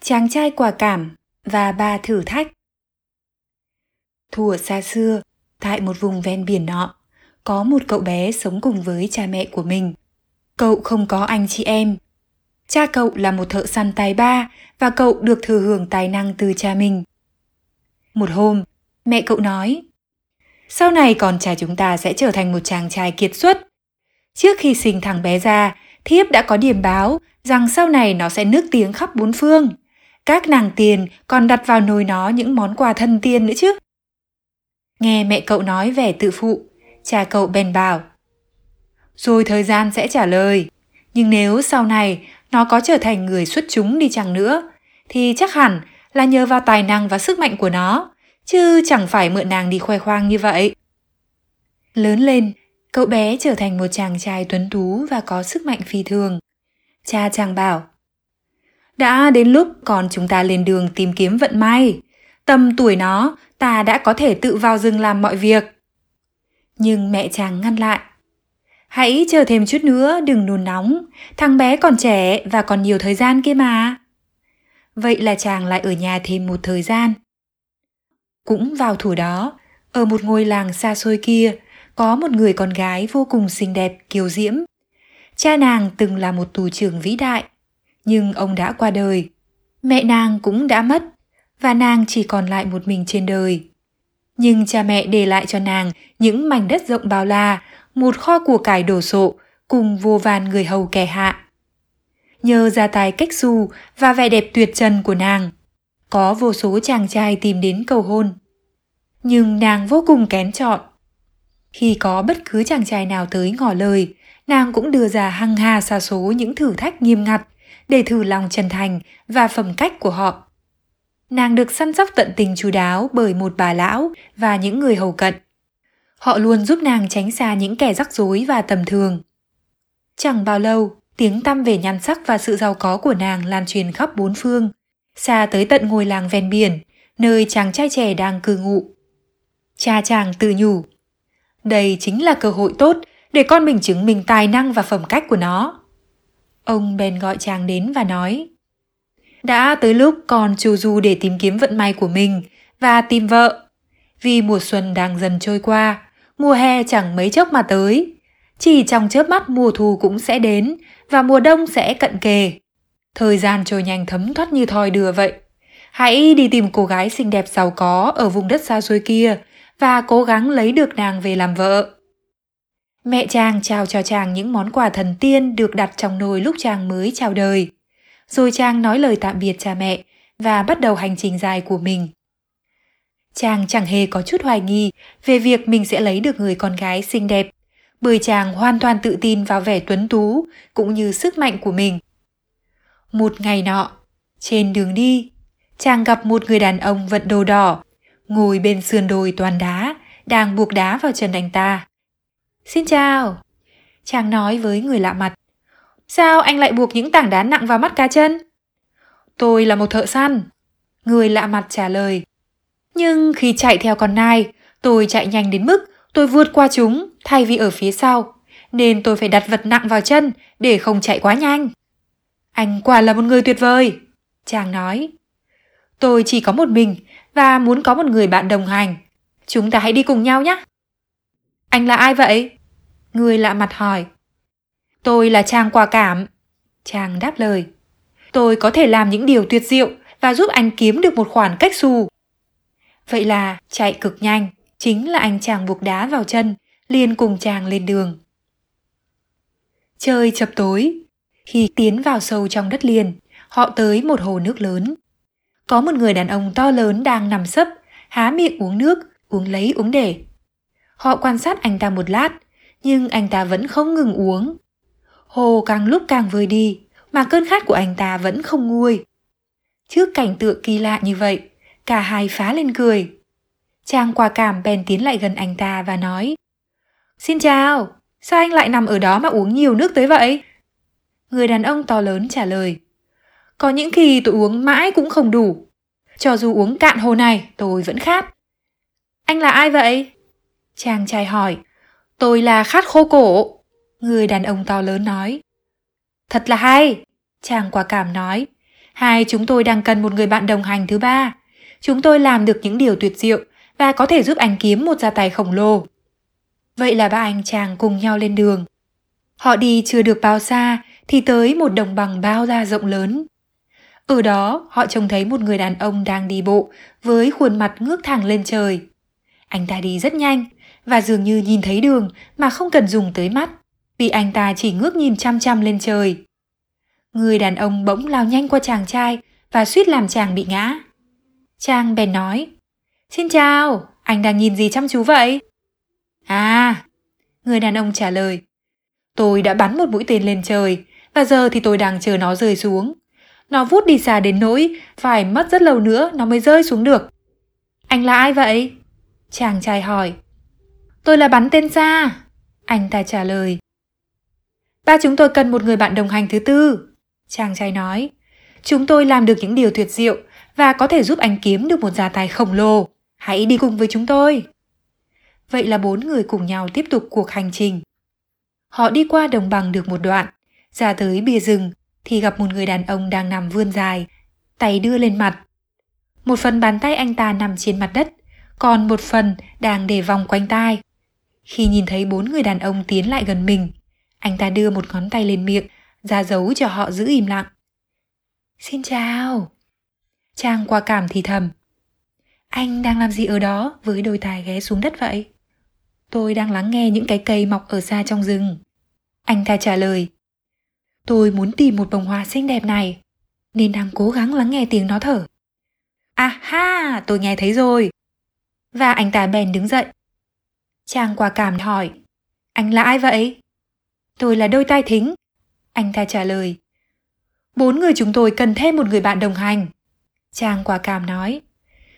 Chàng trai quả cảm và bà thử thách Thuở xa xưa, tại một vùng ven biển nọ, có một cậu bé sống cùng với cha mẹ của mình. Cậu không có anh chị em. Cha cậu là một thợ săn tài ba và cậu được thừa hưởng tài năng từ cha mình. Một hôm, mẹ cậu nói, sau này con trai chúng ta sẽ trở thành một chàng trai kiệt xuất. Trước khi sinh thằng bé ra, thiếp đã có điểm báo rằng sau này nó sẽ nước tiếng khắp bốn phương. Các nàng tiền còn đặt vào nồi nó những món quà thân tiên nữa chứ. Nghe mẹ cậu nói vẻ tự phụ, cha cậu bèn bảo. Rồi thời gian sẽ trả lời, nhưng nếu sau này nó có trở thành người xuất chúng đi chăng nữa, thì chắc hẳn là nhờ vào tài năng và sức mạnh của nó, chứ chẳng phải mượn nàng đi khoe khoang như vậy. Lớn lên, cậu bé trở thành một chàng trai tuấn tú và có sức mạnh phi thường. Cha chàng bảo, đã đến lúc còn chúng ta lên đường tìm kiếm vận may. Tầm tuổi nó, ta đã có thể tự vào rừng làm mọi việc. Nhưng mẹ chàng ngăn lại. Hãy chờ thêm chút nữa, đừng nôn nóng. Thằng bé còn trẻ và còn nhiều thời gian kia mà. Vậy là chàng lại ở nhà thêm một thời gian. Cũng vào thủ đó, ở một ngôi làng xa xôi kia, có một người con gái vô cùng xinh đẹp, kiều diễm. Cha nàng từng là một tù trưởng vĩ đại, nhưng ông đã qua đời. Mẹ nàng cũng đã mất và nàng chỉ còn lại một mình trên đời. Nhưng cha mẹ để lại cho nàng những mảnh đất rộng bao la, một kho của cải đổ sộ cùng vô vàn người hầu kẻ hạ. Nhờ gia tài cách xù và vẻ đẹp tuyệt trần của nàng, có vô số chàng trai tìm đến cầu hôn. Nhưng nàng vô cùng kén chọn. Khi có bất cứ chàng trai nào tới ngỏ lời, nàng cũng đưa ra hăng hà xa số những thử thách nghiêm ngặt để thử lòng chân thành và phẩm cách của họ. Nàng được săn sóc tận tình chú đáo bởi một bà lão và những người hầu cận. Họ luôn giúp nàng tránh xa những kẻ rắc rối và tầm thường. Chẳng bao lâu, tiếng tăm về nhan sắc và sự giàu có của nàng lan truyền khắp bốn phương, xa tới tận ngôi làng ven biển, nơi chàng trai trẻ đang cư ngụ. Cha chàng tự nhủ, đây chính là cơ hội tốt để con mình chứng minh tài năng và phẩm cách của nó. Ông bèn gọi chàng đến và nói Đã tới lúc con chu du để tìm kiếm vận may của mình và tìm vợ. Vì mùa xuân đang dần trôi qua, mùa hè chẳng mấy chốc mà tới. Chỉ trong chớp mắt mùa thu cũng sẽ đến và mùa đông sẽ cận kề. Thời gian trôi nhanh thấm thoát như thoi đưa vậy. Hãy đi tìm cô gái xinh đẹp giàu có ở vùng đất xa xôi kia và cố gắng lấy được nàng về làm vợ. Mẹ chàng trao cho chàng những món quà thần tiên được đặt trong nồi lúc chàng mới chào đời. Rồi chàng nói lời tạm biệt cha mẹ và bắt đầu hành trình dài của mình. Chàng chẳng hề có chút hoài nghi về việc mình sẽ lấy được người con gái xinh đẹp, bởi chàng hoàn toàn tự tin vào vẻ tuấn tú cũng như sức mạnh của mình. Một ngày nọ, trên đường đi, chàng gặp một người đàn ông vận đồ đỏ, ngồi bên sườn đồi toàn đá, đang buộc đá vào chân anh ta. Xin chào. Chàng nói với người lạ mặt. Sao anh lại buộc những tảng đá nặng vào mắt cá chân? Tôi là một thợ săn. Người lạ mặt trả lời. Nhưng khi chạy theo con nai, tôi chạy nhanh đến mức tôi vượt qua chúng thay vì ở phía sau, nên tôi phải đặt vật nặng vào chân để không chạy quá nhanh. Anh quả là một người tuyệt vời, chàng nói. Tôi chỉ có một mình và muốn có một người bạn đồng hành. Chúng ta hãy đi cùng nhau nhé. Anh là ai vậy? Người lạ mặt hỏi. Tôi là Trang quả cảm. Trang đáp lời. Tôi có thể làm những điều tuyệt diệu và giúp anh kiếm được một khoản cách xù. Vậy là chạy cực nhanh, chính là anh chàng buộc đá vào chân, liền cùng chàng lên đường. Trời chập tối, khi tiến vào sâu trong đất liền, họ tới một hồ nước lớn. Có một người đàn ông to lớn đang nằm sấp, há miệng uống nước, uống lấy uống để. Họ quan sát anh ta một lát, nhưng anh ta vẫn không ngừng uống. Hồ càng lúc càng vơi đi, mà cơn khát của anh ta vẫn không nguôi. Trước cảnh tượng kỳ lạ như vậy, cả hai phá lên cười. Trang quả cảm bèn tiến lại gần anh ta và nói Xin chào, sao anh lại nằm ở đó mà uống nhiều nước tới vậy? Người đàn ông to lớn trả lời Có những khi tôi uống mãi cũng không đủ. Cho dù uống cạn hồ này, tôi vẫn khát. Anh là ai vậy? Chàng trai hỏi Tôi là khát khô cổ. Người đàn ông to lớn nói. Thật là hay, chàng quả cảm nói. Hai chúng tôi đang cần một người bạn đồng hành thứ ba. Chúng tôi làm được những điều tuyệt diệu và có thể giúp anh kiếm một gia tài khổng lồ. Vậy là ba anh chàng cùng nhau lên đường. Họ đi chưa được bao xa thì tới một đồng bằng bao la rộng lớn. Ở đó họ trông thấy một người đàn ông đang đi bộ với khuôn mặt ngước thẳng lên trời. Anh ta đi rất nhanh và dường như nhìn thấy đường mà không cần dùng tới mắt vì anh ta chỉ ngước nhìn chăm chăm lên trời. Người đàn ông bỗng lao nhanh qua chàng trai và suýt làm chàng bị ngã. Chàng bèn nói, Xin chào, anh đang nhìn gì chăm chú vậy? À, người đàn ông trả lời, tôi đã bắn một mũi tên lên trời và giờ thì tôi đang chờ nó rơi xuống. Nó vút đi xa đến nỗi phải mất rất lâu nữa nó mới rơi xuống được. Anh là ai vậy? Chàng trai hỏi. Tôi là bắn tên ra, Anh ta trả lời. Ba chúng tôi cần một người bạn đồng hành thứ tư. Chàng trai nói. Chúng tôi làm được những điều tuyệt diệu và có thể giúp anh kiếm được một gia tài khổng lồ. Hãy đi cùng với chúng tôi. Vậy là bốn người cùng nhau tiếp tục cuộc hành trình. Họ đi qua đồng bằng được một đoạn, ra tới bìa rừng thì gặp một người đàn ông đang nằm vươn dài, tay đưa lên mặt. Một phần bàn tay anh ta nằm trên mặt đất, còn một phần đang để vòng quanh tai. Khi nhìn thấy bốn người đàn ông tiến lại gần mình, anh ta đưa một ngón tay lên miệng, ra dấu cho họ giữ im lặng. Xin chào. Trang qua cảm thì thầm. Anh đang làm gì ở đó với đôi tài ghé xuống đất vậy? Tôi đang lắng nghe những cái cây mọc ở xa trong rừng. Anh ta trả lời. Tôi muốn tìm một bông hoa xinh đẹp này, nên đang cố gắng lắng nghe tiếng nó thở. À ha, tôi nghe thấy rồi. Và anh ta bèn đứng dậy. Trang quả cảm hỏi, anh là ai vậy? Tôi là đôi tai thính. Anh ta trả lời. Bốn người chúng tôi cần thêm một người bạn đồng hành. Trang quả cảm nói.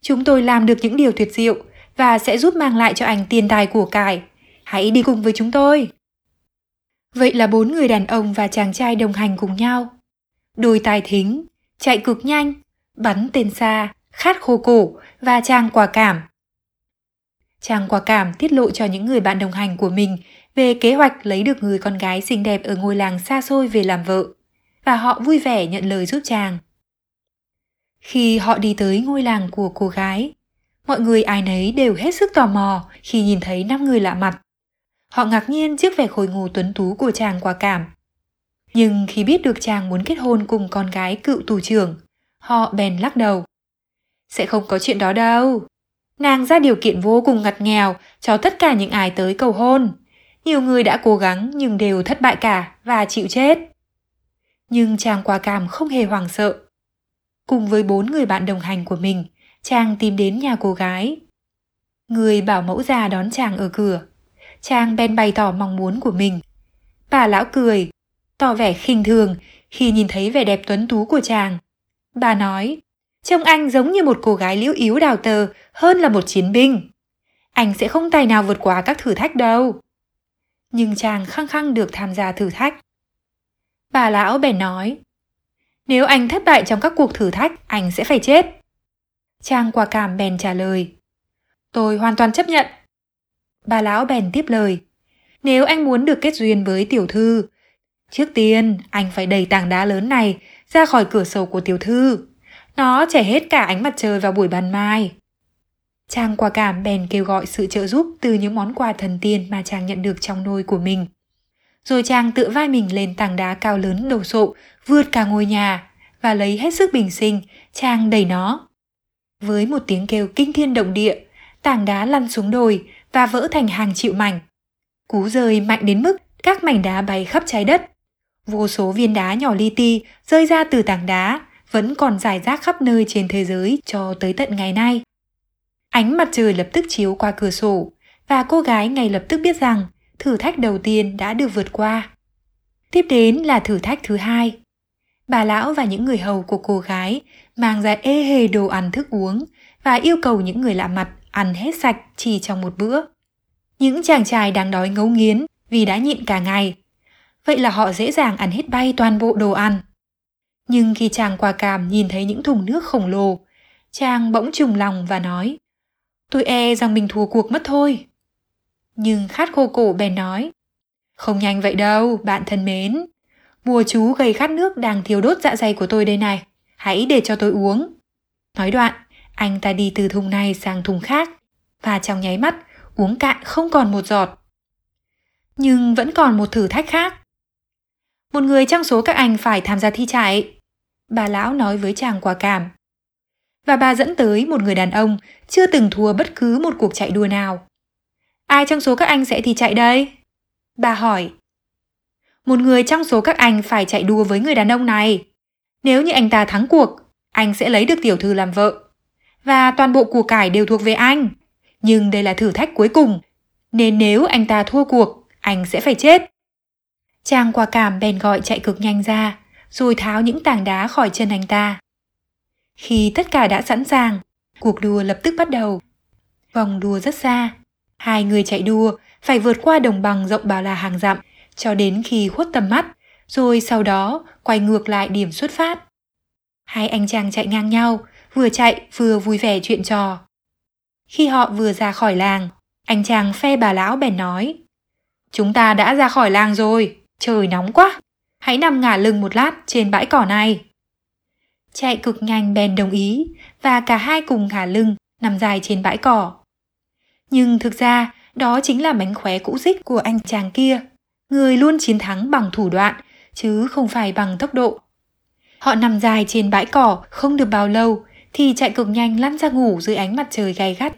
Chúng tôi làm được những điều tuyệt diệu và sẽ giúp mang lại cho anh tiền tài của cải. Hãy đi cùng với chúng tôi. Vậy là bốn người đàn ông và chàng trai đồng hành cùng nhau. Đôi tai thính, chạy cực nhanh, bắn tên xa, khát khô cổ và trang quả cảm. Trang quả cảm tiết lộ cho những người bạn đồng hành của mình về kế hoạch lấy được người con gái xinh đẹp ở ngôi làng xa xôi về làm vợ, và họ vui vẻ nhận lời giúp chàng. Khi họ đi tới ngôi làng của cô gái, mọi người ai nấy đều hết sức tò mò khi nhìn thấy năm người lạ mặt. Họ ngạc nhiên trước vẻ khôi ngô tuấn tú của chàng quả cảm. Nhưng khi biết được chàng muốn kết hôn cùng con gái cựu tù trưởng, họ bèn lắc đầu. Sẽ không có chuyện đó đâu. Nàng ra điều kiện vô cùng ngặt nghèo cho tất cả những ai tới cầu hôn. Nhiều người đã cố gắng nhưng đều thất bại cả và chịu chết. Nhưng chàng quả cảm không hề hoảng sợ. Cùng với bốn người bạn đồng hành của mình, chàng tìm đến nhà cô gái. Người bảo mẫu già đón chàng ở cửa. Chàng bèn bày tỏ mong muốn của mình. Bà lão cười, tỏ vẻ khinh thường khi nhìn thấy vẻ đẹp tuấn tú của chàng. Bà nói, trông anh giống như một cô gái liễu yếu đào tờ hơn là một chiến binh. Anh sẽ không tài nào vượt qua các thử thách đâu. Nhưng chàng khăng khăng được tham gia thử thách. Bà lão bèn nói, nếu anh thất bại trong các cuộc thử thách, anh sẽ phải chết. Chàng quả cảm bèn trả lời, tôi hoàn toàn chấp nhận. Bà lão bèn tiếp lời, nếu anh muốn được kết duyên với tiểu thư, trước tiên anh phải đẩy tảng đá lớn này ra khỏi cửa sổ của tiểu thư. Nó chảy hết cả ánh mặt trời vào buổi ban mai. Chàng quả cảm bèn kêu gọi sự trợ giúp từ những món quà thần tiên mà chàng nhận được trong nôi của mình. Rồi chàng tự vai mình lên tảng đá cao lớn đồ sộ, vượt cả ngôi nhà và lấy hết sức bình sinh, chàng đẩy nó. Với một tiếng kêu kinh thiên động địa, tảng đá lăn xuống đồi và vỡ thành hàng triệu mảnh. Cú rơi mạnh đến mức các mảnh đá bay khắp trái đất. Vô số viên đá nhỏ li ti rơi ra từ tảng đá vẫn còn rải rác khắp nơi trên thế giới cho tới tận ngày nay. Ánh mặt trời lập tức chiếu qua cửa sổ, và cô gái ngay lập tức biết rằng thử thách đầu tiên đã được vượt qua. Tiếp đến là thử thách thứ hai. Bà lão và những người hầu của cô gái mang ra ê hề đồ ăn thức uống và yêu cầu những người lạ mặt ăn hết sạch chỉ trong một bữa. Những chàng trai đang đói ngấu nghiến vì đã nhịn cả ngày. Vậy là họ dễ dàng ăn hết bay toàn bộ đồ ăn. Nhưng khi chàng quả cảm nhìn thấy những thùng nước khổng lồ, chàng bỗng trùng lòng và nói Tôi e rằng mình thua cuộc mất thôi. Nhưng khát khô cổ bèn nói Không nhanh vậy đâu, bạn thân mến. Mùa chú gây khát nước đang thiêu đốt dạ dày của tôi đây này. hãy để cho tôi uống. Nói đoạn, anh ta đi từ thùng này sang thùng khác, và trong nháy mắt, uống cạn không còn một giọt. Nhưng vẫn còn một thử thách khác. Một người trong số các anh phải tham gia thi chạy. Bà lão nói với chàng quả cảm. Và bà dẫn tới một người đàn ông chưa từng thua bất cứ một cuộc chạy đua nào. Ai trong số các anh sẽ thi chạy đây? Bà hỏi. Một người trong số các anh phải chạy đua với người đàn ông này. Nếu như anh ta thắng cuộc, anh sẽ lấy được tiểu thư làm vợ. Và toàn bộ của cải đều thuộc về anh. Nhưng đây là thử thách cuối cùng, nên nếu anh ta thua cuộc, anh sẽ phải chết. Chàng quả cảm bèn gọi chạy cực nhanh ra, rồi tháo những tảng đá khỏi chân anh ta. Khi tất cả đã sẵn sàng, cuộc đua lập tức bắt đầu. Vòng đua rất xa, hai người chạy đua phải vượt qua đồng bằng rộng bao là hàng dặm cho đến khi khuất tầm mắt, rồi sau đó quay ngược lại điểm xuất phát. Hai anh chàng chạy ngang nhau, vừa chạy vừa vui vẻ chuyện trò. Khi họ vừa ra khỏi làng, anh chàng phe bà lão bèn nói Chúng ta đã ra khỏi làng rồi, trời nóng quá, hãy nằm ngả lưng một lát trên bãi cỏ này. Chạy cực nhanh bèn đồng ý và cả hai cùng ngả lưng nằm dài trên bãi cỏ. Nhưng thực ra đó chính là mánh khóe cũ dích của anh chàng kia, người luôn chiến thắng bằng thủ đoạn chứ không phải bằng tốc độ. Họ nằm dài trên bãi cỏ không được bao lâu thì chạy cực nhanh lăn ra ngủ dưới ánh mặt trời gay gắt.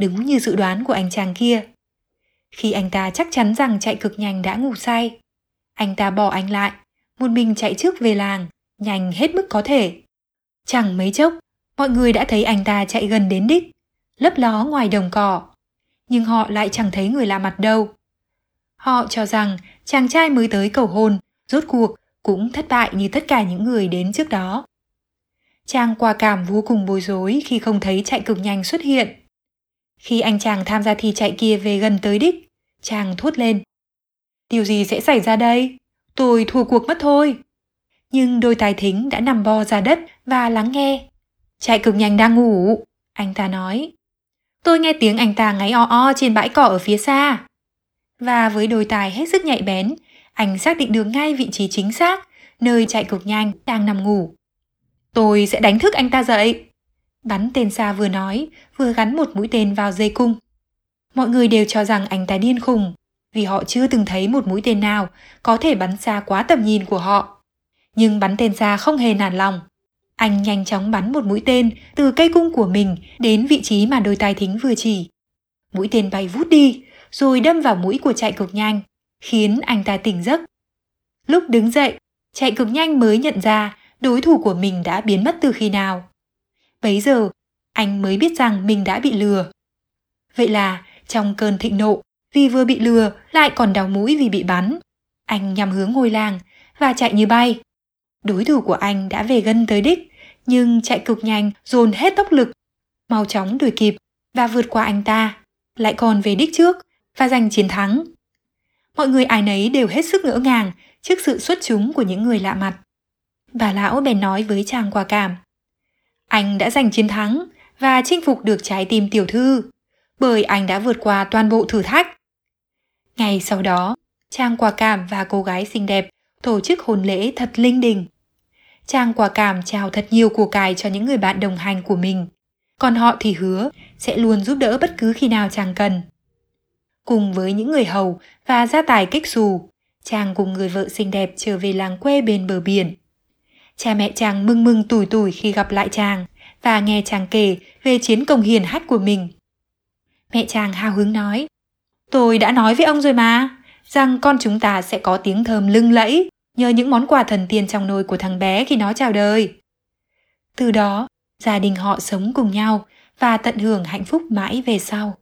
Đúng như dự đoán của anh chàng kia. Khi anh ta chắc chắn rằng chạy cực nhanh đã ngủ say, anh ta bỏ anh lại, một mình chạy trước về làng, nhanh hết mức có thể. Chẳng mấy chốc, mọi người đã thấy anh ta chạy gần đến đích, lấp ló ngoài đồng cỏ. Nhưng họ lại chẳng thấy người lạ mặt đâu. Họ cho rằng chàng trai mới tới cầu hôn, rốt cuộc cũng thất bại như tất cả những người đến trước đó. Chàng quả cảm vô cùng bối rối khi không thấy chạy cực nhanh xuất hiện. Khi anh chàng tham gia thi chạy kia về gần tới đích, chàng thốt lên. Điều gì sẽ xảy ra đây? Tôi thua cuộc mất thôi. Nhưng đôi tài thính đã nằm bò ra đất và lắng nghe. Chạy cực nhanh đang ngủ, anh ta nói. Tôi nghe tiếng anh ta ngáy o o trên bãi cỏ ở phía xa. Và với đôi tài hết sức nhạy bén, anh xác định được ngay vị trí chính xác, nơi chạy cực nhanh đang nằm ngủ. Tôi sẽ đánh thức anh ta dậy. Bắn tên xa vừa nói, vừa gắn một mũi tên vào dây cung. Mọi người đều cho rằng anh ta điên khùng, vì họ chưa từng thấy một mũi tên nào có thể bắn xa quá tầm nhìn của họ. Nhưng bắn tên xa không hề nản lòng. Anh nhanh chóng bắn một mũi tên từ cây cung của mình đến vị trí mà đôi tai thính vừa chỉ. Mũi tên bay vút đi, rồi đâm vào mũi của chạy cực nhanh, khiến anh ta tỉnh giấc. Lúc đứng dậy, chạy cực nhanh mới nhận ra đối thủ của mình đã biến mất từ khi nào. Bấy giờ, anh mới biết rằng mình đã bị lừa. Vậy là, trong cơn thịnh nộ, vì vừa bị lừa lại còn đau mũi vì bị bắn, anh nhằm hướng ngôi làng và chạy như bay. Đối thủ của anh đã về gần tới đích, nhưng chạy cực nhanh dồn hết tốc lực, mau chóng đuổi kịp và vượt qua anh ta, lại còn về đích trước và giành chiến thắng. Mọi người ai nấy đều hết sức ngỡ ngàng trước sự xuất chúng của những người lạ mặt. Bà lão bèn nói với chàng quả cảm. Anh đã giành chiến thắng và chinh phục được trái tim tiểu thư, bởi anh đã vượt qua toàn bộ thử thách. Ngày sau đó, chàng quả cảm và cô gái xinh đẹp tổ chức hôn lễ thật linh đình. Chàng quả cảm chào thật nhiều của cải cho những người bạn đồng hành của mình, còn họ thì hứa sẽ luôn giúp đỡ bất cứ khi nào chàng cần. Cùng với những người hầu và gia tài kích xù, chàng cùng người vợ xinh đẹp trở về làng quê bên bờ biển. Cha mẹ chàng mừng mừng tủi tủi khi gặp lại chàng và nghe chàng kể về chiến công hiền hách của mình. Mẹ chàng hào hứng nói, tôi đã nói với ông rồi mà, rằng con chúng ta sẽ có tiếng thơm lưng lẫy nhờ những món quà thần tiên trong nôi của thằng bé khi nó chào đời. Từ đó, gia đình họ sống cùng nhau và tận hưởng hạnh phúc mãi về sau.